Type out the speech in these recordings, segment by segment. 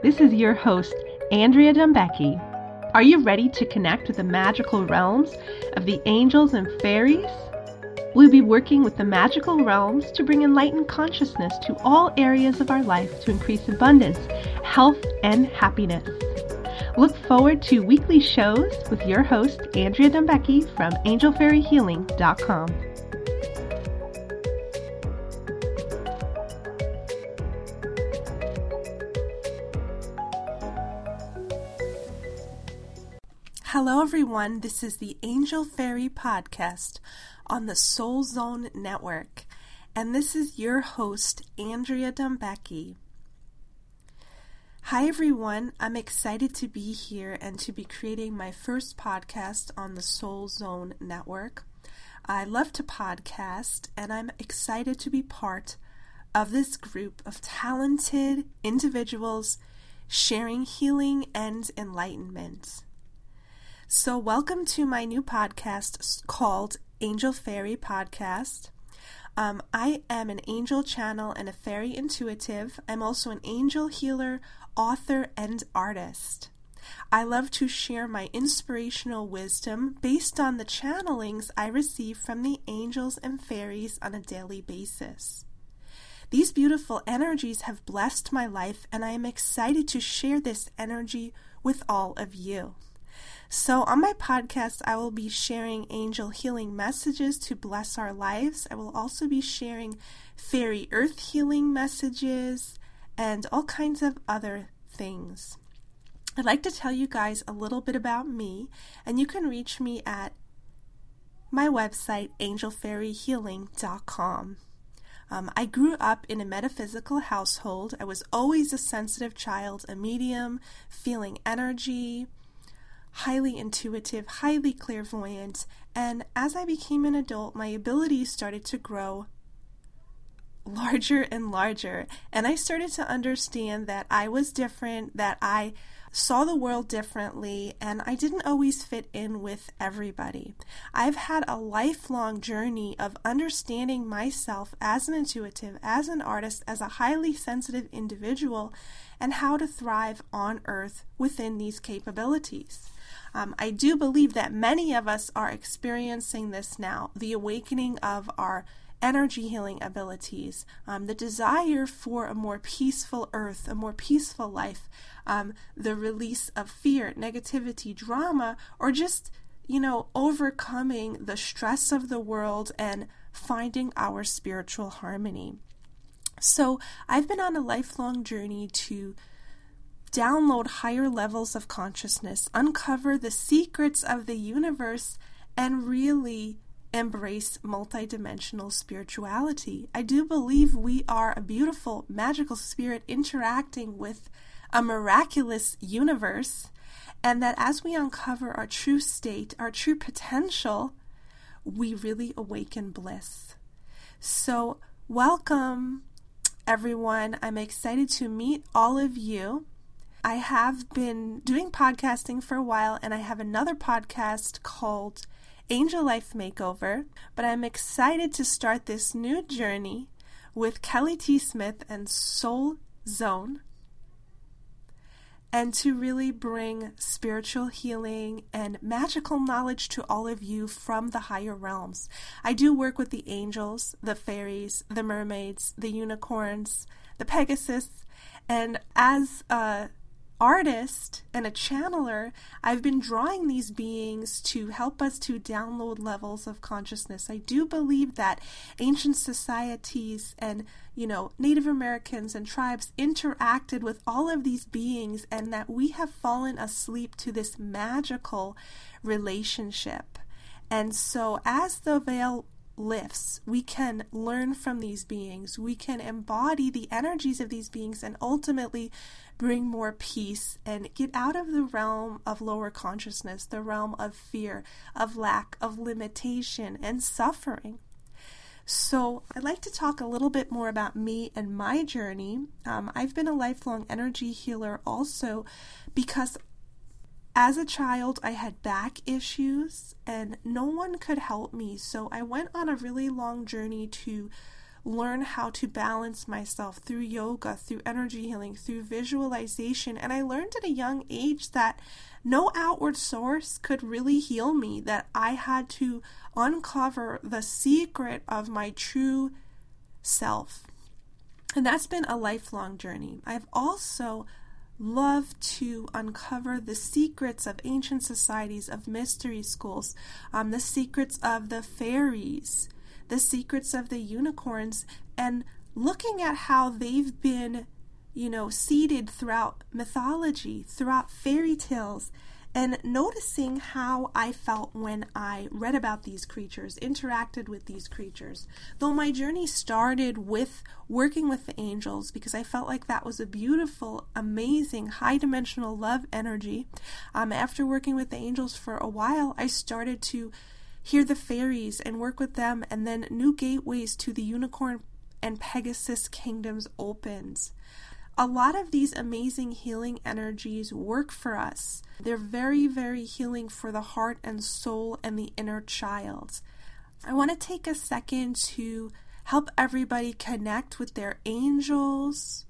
This is your host, Andrea Dumbecki. Are you ready to connect with the magical realms of the angels and fairies? We'll be working with the magical realms to bring enlightened consciousness to all areas of our life to increase abundance, health, and happiness. Look forward to weekly shows with your host, Andrea Dumbecki from angelfairyhealing.com. Hello, everyone. This is the Angel Fairy Podcast on the Soul Zone Network, and this is your host, Andrea Dumbecki. Hi, everyone. I'm excited to be here and to be creating my first podcast on the Soul Zone Network. I love to podcast, and I'm excited to be part of this group of talented individuals sharing healing and enlightenment. So, welcome to my new podcast called Angel Fairy Podcast. Um, I am an angel channel and a fairy intuitive. I'm also an angel healer, author, and artist. I love to share my inspirational wisdom based on the channelings I receive from the angels and fairies on a daily basis. These beautiful energies have blessed my life, and I am excited to share this energy with all of you. So, on my podcast, I will be sharing angel healing messages to bless our lives. I will also be sharing fairy earth healing messages and all kinds of other things. I'd like to tell you guys a little bit about me, and you can reach me at my website, angelfairyhealing.com. Um, I grew up in a metaphysical household. I was always a sensitive child, a medium, feeling energy, highly intuitive, highly clairvoyant, and as I became an adult, my abilities started to grow larger and larger. And I started to understand that I was different, that I saw the world differently, and I didn't always fit in with everybody. I've had a lifelong journey of understanding myself as an intuitive, as an artist, as a highly sensitive individual, and how to thrive on earth within these capabilities. Um, I do believe that many of us are experiencing this now the awakening of our energy healing abilities, um, the desire for a more peaceful earth, a more peaceful life, um, the release of fear, negativity, drama, or just, you know, overcoming the stress of the world and finding our spiritual harmony. So, I've been on a lifelong journey to download higher levels of consciousness, uncover the secrets of the universe, and really embrace multidimensional spirituality. I do believe we are a beautiful, magical spirit interacting with a miraculous universe, and that as we uncover our true state, our true potential, we really awaken bliss. So, welcome everyone. I'm excited to meet all of you. I have been doing podcasting for a while, and I have another podcast called Angel Life Makeover, but I'm excited to start this new journey with Kelly T. Smith and Soul Zone and to really bring spiritual healing and magical knowledge to all of you from the higher realms. I do work with the angels, the fairies, the mermaids, the unicorns, the Pegasus, and as a artist and a channeler, I've been drawing these beings to help us to download levels of consciousness. I do believe that ancient societies and, you know, Native Americans and tribes interacted with all of these beings and that we have fallen asleep to this magical relationship. And so, as the veil lifts. We can learn from these beings. We can embody the energies of these beings and ultimately bring more peace and get out of the realm of lower consciousness, the realm of fear, of lack, of limitation, and suffering. So, I'd like to talk a little bit more about me and my journey. Um, I've been a lifelong energy healer also because as a child, I had back issues and no one could help me. So I went on a really long journey to learn how to balance myself through yoga, through energy healing, through visualization. And I learned at a young age that no outward source could really heal me, that I had to uncover the secret of my true self. And that's been a lifelong journey. I've also loved to uncover the secrets of ancient societies, of mystery schools, um, the secrets of the fairies, the secrets of the unicorns, and looking at how they've been, you know, seeded throughout mythology, throughout fairy tales, and noticing how I felt when I read about these creatures, interacted with these creatures. Though my journey started with working with the angels because I felt like that was a beautiful, amazing, high dimensional love energy. Um, after working with the angels for a while, I started to hear the fairies and work with them, and then new gateways to the unicorn and Pegasus kingdoms opens. a lot of these amazing healing energies work for us. They're very, very healing for the heart and soul and the inner child. I want to take a second to help everybody connect with their angels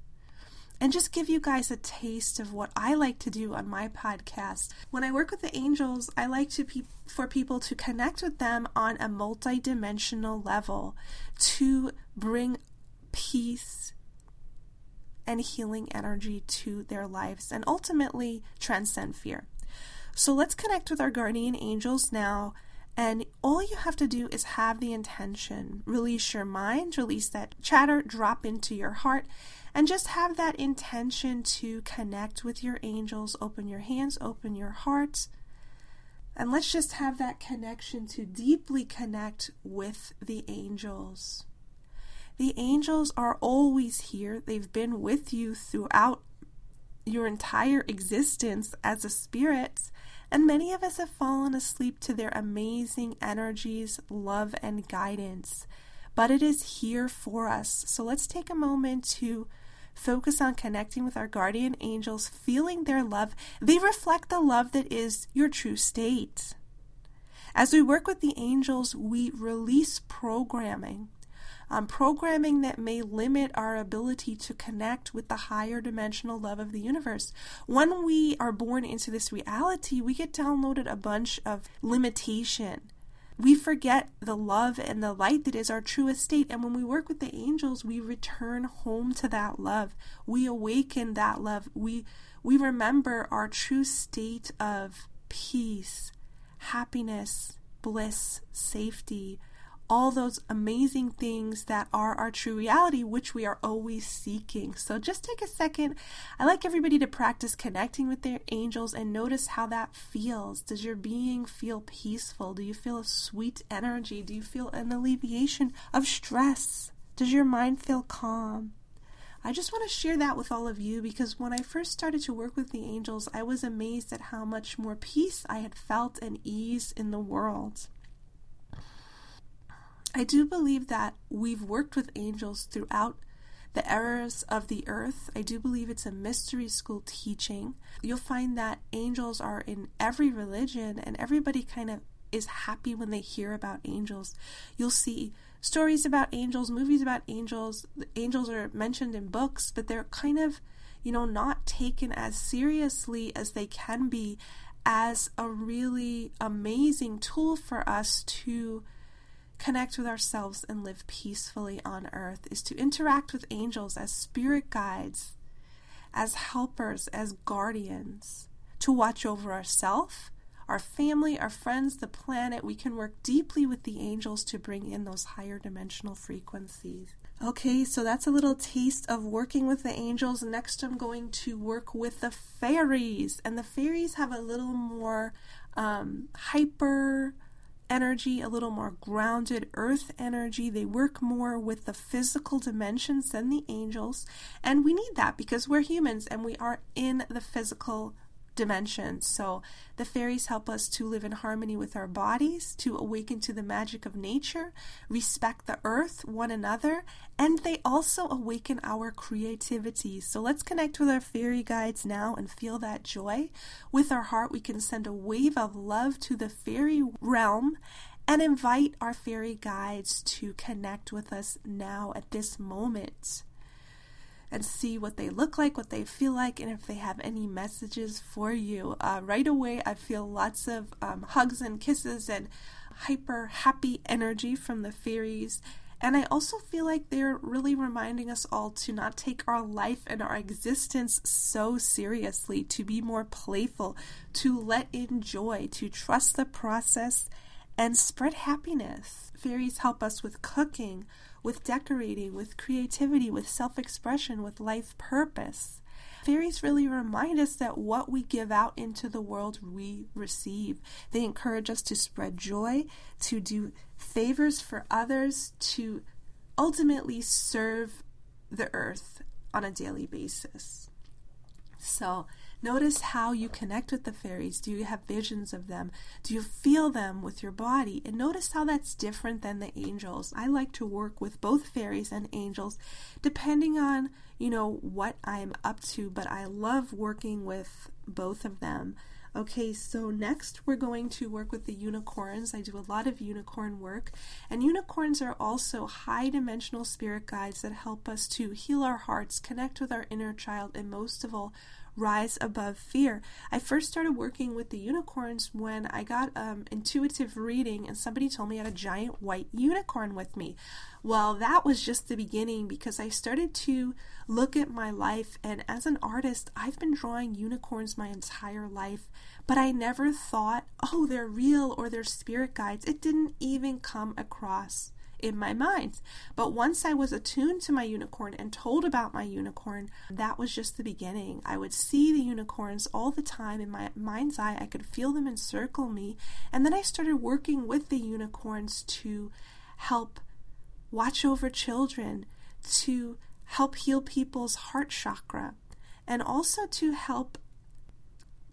and just give you guys a taste of what I like to do on my podcast. When I work with the angels, I like to pe- for people to connect with them on a multidimensional level to bring peace and healing energy to their lives and ultimately transcend fear. So let's connect with our guardian angels now. And all you have to do is have the intention. Release your mind, release that chatter, drop into your heart, and just have that intention to connect with your angels. Open your hands, open your heart. And let's just have that connection to deeply connect with the angels. The angels are always here. They've been with you throughout your entire existence as a spirit. And many of us have fallen asleep to their amazing energies, love, and guidance. But it is here for us. So let's take a moment to focus on connecting with our guardian angels, feeling their love. They reflect the love that is your true state. As we work with the angels, we release programming um, programming that may limit our ability to connect with the higher dimensional love of the universe. When we are born into this reality, we get downloaded a bunch of limitation. We forget the love and the light that is our true state. And when we work with the angels, we return home to that love. We awaken that love. We we remember our true state of peace, happiness, bliss, safety, all those amazing things that are our true reality, which we are always seeking. So just take a second. I like everybody to practice connecting with their angels and notice how that feels. Does your being feel peaceful? Do you feel a sweet energy? Do you feel an alleviation of stress? Does your mind feel calm? I just want to share that with all of you because when I first started to work with the angels, I was amazed at how much more peace I had felt and ease in the world. I do believe that we've worked with angels throughout the eras of the earth. I do believe it's a mystery school teaching. You'll find that angels are in every religion, and everybody kind of is happy when they hear about angels. You'll see stories about angels, movies about angels. Angels are mentioned in books, but they're kind of, you know, not taken as seriously as they can be as a really amazing tool for us to connect with ourselves and live peacefully on earth is to interact with angels as spirit guides, as helpers, as guardians, to watch over ourselves, our family, our friends, the planet. We can work deeply with the angels to bring in those higher dimensional frequencies. Okay, so that's a little taste of working with the angels. Next, I'm going to work with the fairies, and the fairies have a little more um, hyper energy, a little more grounded earth energy. They work more with the physical dimensions than the angels. And we need that because we're humans and we are in the physical dimensions. So the fairies help us to live in harmony with our bodies, to awaken to the magic of nature, respect the earth, one another, and they also awaken our creativity. So let's connect with our fairy guides now and feel that joy. With our heart, we can send a wave of love to the fairy realm and invite our fairy guides to connect with us now at this moment and see what they look like, what they feel like, and if they have any messages for you. Uh, right away, I feel lots of um, hugs and kisses and hyper happy energy from the fairies. And I also feel like they're really reminding us all to not take our life and our existence so seriously, to be more playful, to let in joy, to trust the process, and spread happiness. Fairies help us with cooking, with decorating, with creativity, with self expression, with life purpose. Fairies really remind us that what we give out into the world, we receive. They encourage us to spread joy, to do favors for others, to ultimately serve the earth on a daily basis. So, Notice how you connect with the fairies. Do you have visions of them? Do you feel them with your body? And notice how that's different than the angels. I like to work with both fairies and angels depending on, you know, what I'm up to, but I love working with both of them. Okay, so next we're going to work with the unicorns. I do a lot of unicorn work, and unicorns are also high dimensional spirit guides that help us to heal our hearts, connect with our inner child, and most of all, rise above fear. I first started working with the unicorns when I got um, intuitive reading and somebody told me I had a giant white unicorn with me. Well, that was just the beginning because I started to look at my life, and as an artist, I've been drawing unicorns my entire life, but I never thought, oh, they're real or they're spirit guides. It didn't even come across in my mind. But once I was attuned to my unicorn and told about my unicorn, that was just the beginning. I would see the unicorns all the time in my mind's eye. I could feel them encircle me. And then I started working with the unicorns to help watch over children, to help heal people's heart chakra, and also to help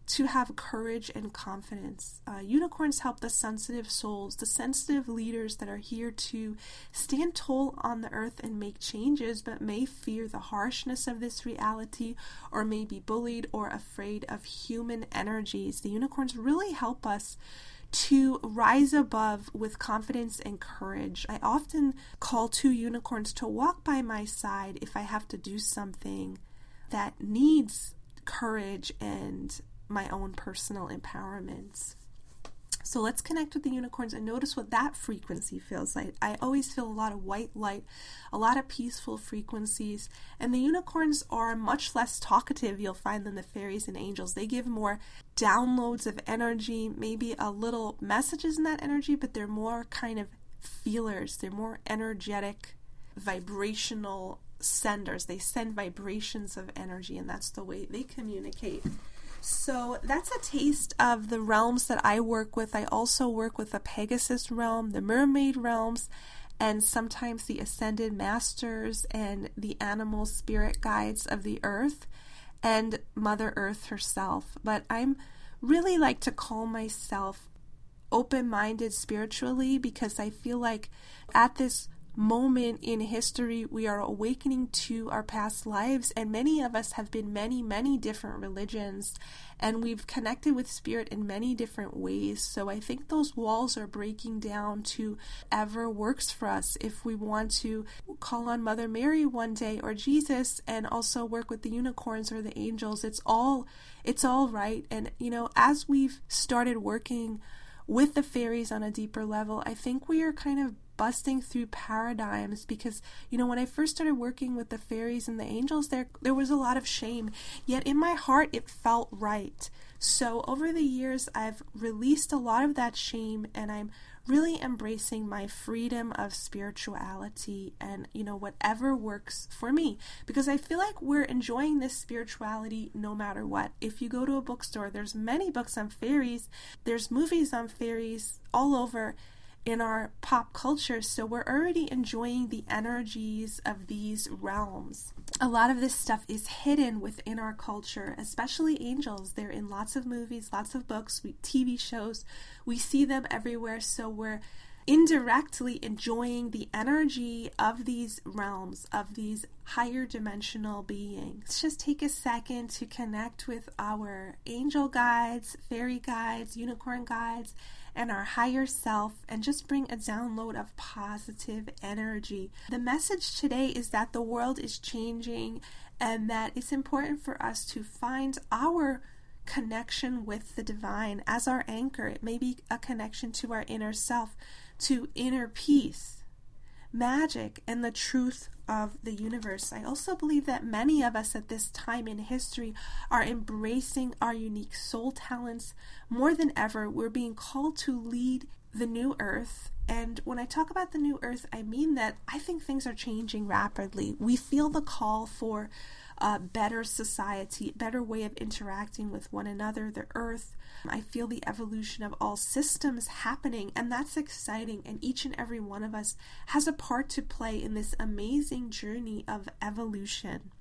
to have courage and confidence. Uh, unicorns help the sensitive souls, the sensitive leaders that are here to stand tall on the earth and make changes, but may fear the harshness of this reality or may be bullied or afraid of human energies. The unicorns really help us to rise above with confidence and courage. I often call two unicorns to walk by my side if I have to do something that needs courage and my own personal empowerment. So let's connect with the unicorns and notice what that frequency feels like. I always feel a lot of white light, a lot of peaceful frequencies, and the unicorns are much less talkative, you'll find, than the fairies and angels. They give more downloads of energy, maybe a little messages in that energy, but they're more kind of feelers. They're more energetic, vibrational senders. They send vibrations of energy, and that's the way they communicate. So that's a taste of the realms that I work with. I also work with the Pegasus realm, the Mermaid realms, and sometimes the Ascended Masters and the animal spirit guides of the earth and Mother Earth herself. But I'm really like to call myself open minded spiritually because I feel like at this moment in history, we are awakening to our past lives, and many of us have been many, many different religions, and we've connected with spirit in many different ways. So I think those walls are breaking down to ever works for us if we want to call on Mother Mary one day or Jesus and also work with the unicorns or the angels. It's all it's all right. And you know, as we've started working with the fairies on a deeper level, I think we are kind of busting through paradigms because you know when I first started working with the fairies and the angels there there was a lot of shame. Yet in my heart it felt right. So over the years I've released a lot of that shame and I'm really embracing my freedom of spirituality and you know whatever works for me. Because I feel like we're enjoying this spirituality no matter what. If you go to a bookstore there's many books on fairies. There's movies on fairies all over in our pop culture, so we're already enjoying the energies of these realms. A lot of this stuff is hidden within our culture, especially angels. They're in lots of movies, lots of books, TV shows. We see them everywhere, so we're indirectly enjoying the energy of these realms, of these higher dimensional beings. Let's just take a second to connect with our angel guides, fairy guides, unicorn guides, and our higher self and just bring a download of positive energy. The message today is that the world is changing and that it's important for us to find our connection with the divine as our anchor. It may be a connection to our inner self, to inner peace, magic, and the truth of the universe. I also believe that many of us at this time in history are embracing our unique soul talents more than ever. We're being called to lead the new earth. And when I talk about the new earth, I mean that I think things are changing rapidly. We feel the call for a better society, better way of interacting with one another, the earth. I feel the evolution of all systems happening, and that's exciting. And each and every one of us has a part to play in this amazing journey of evolution.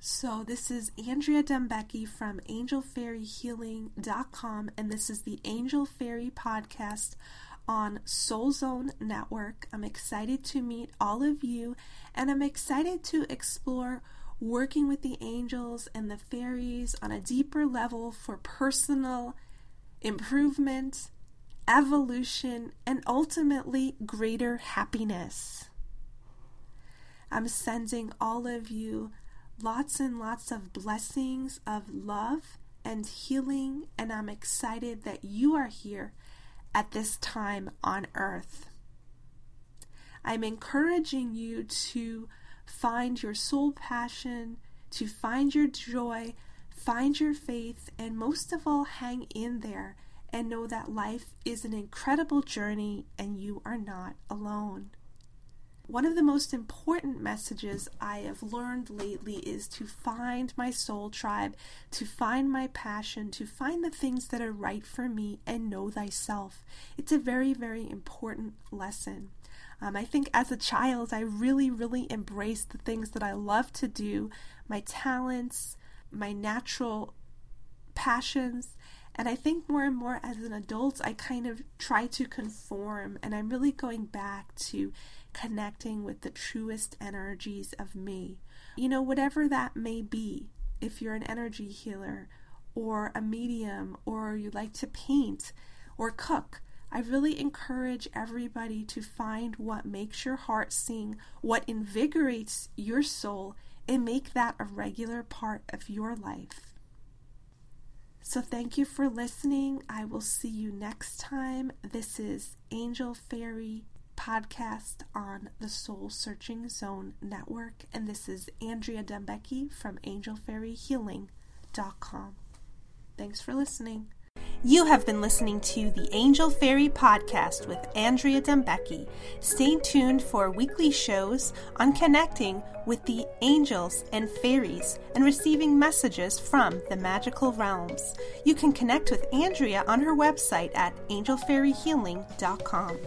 So, this is Andrea Dembecki from angelfairyhealing.com, and this is the Angel Fairy Podcast on Soul Zone Network. I'm excited to meet all of you, and I'm excited to explore working with the angels and the fairies on a deeper level for personal improvement, evolution, and ultimately greater happiness. I'm sending all of you lots and lots of blessings of love and healing, and I'm excited that you are here at this time on earth. I'm encouraging you to find your soul passion, to find your joy, find your faith, and most of all, hang in there and know that life is an incredible journey and you are not alone. One of the most important messages I have learned lately is to find my soul tribe, to find my passion, to find the things that are right for me, and know thyself. It's a very, very important lesson. Um, I think as a child, I really, really embraced the things that I love to do, my talents, my natural passions. And I think more and more as an adult, I kind of try to conform, and I'm really going back to connecting with the truest energies of me. You know, whatever that may be, if you're an energy healer, or a medium, or you like to paint or cook, I really encourage everybody to find what makes your heart sing, what invigorates your soul, and make that a regular part of your life. So, thank you for listening. I will see you next time. This is Angel Fairy podcast on the Soul Searching Zone Network, and this is Andrea Dembecki from AngelFairyHealing.com. Thanks for listening. You have been listening to the Angel Fairy Podcast with Andrea Dembecki. Stay tuned for weekly shows on connecting with the angels and fairies and receiving messages from the magical realms. You can connect with Andrea on her website at angelfairyhealing.com.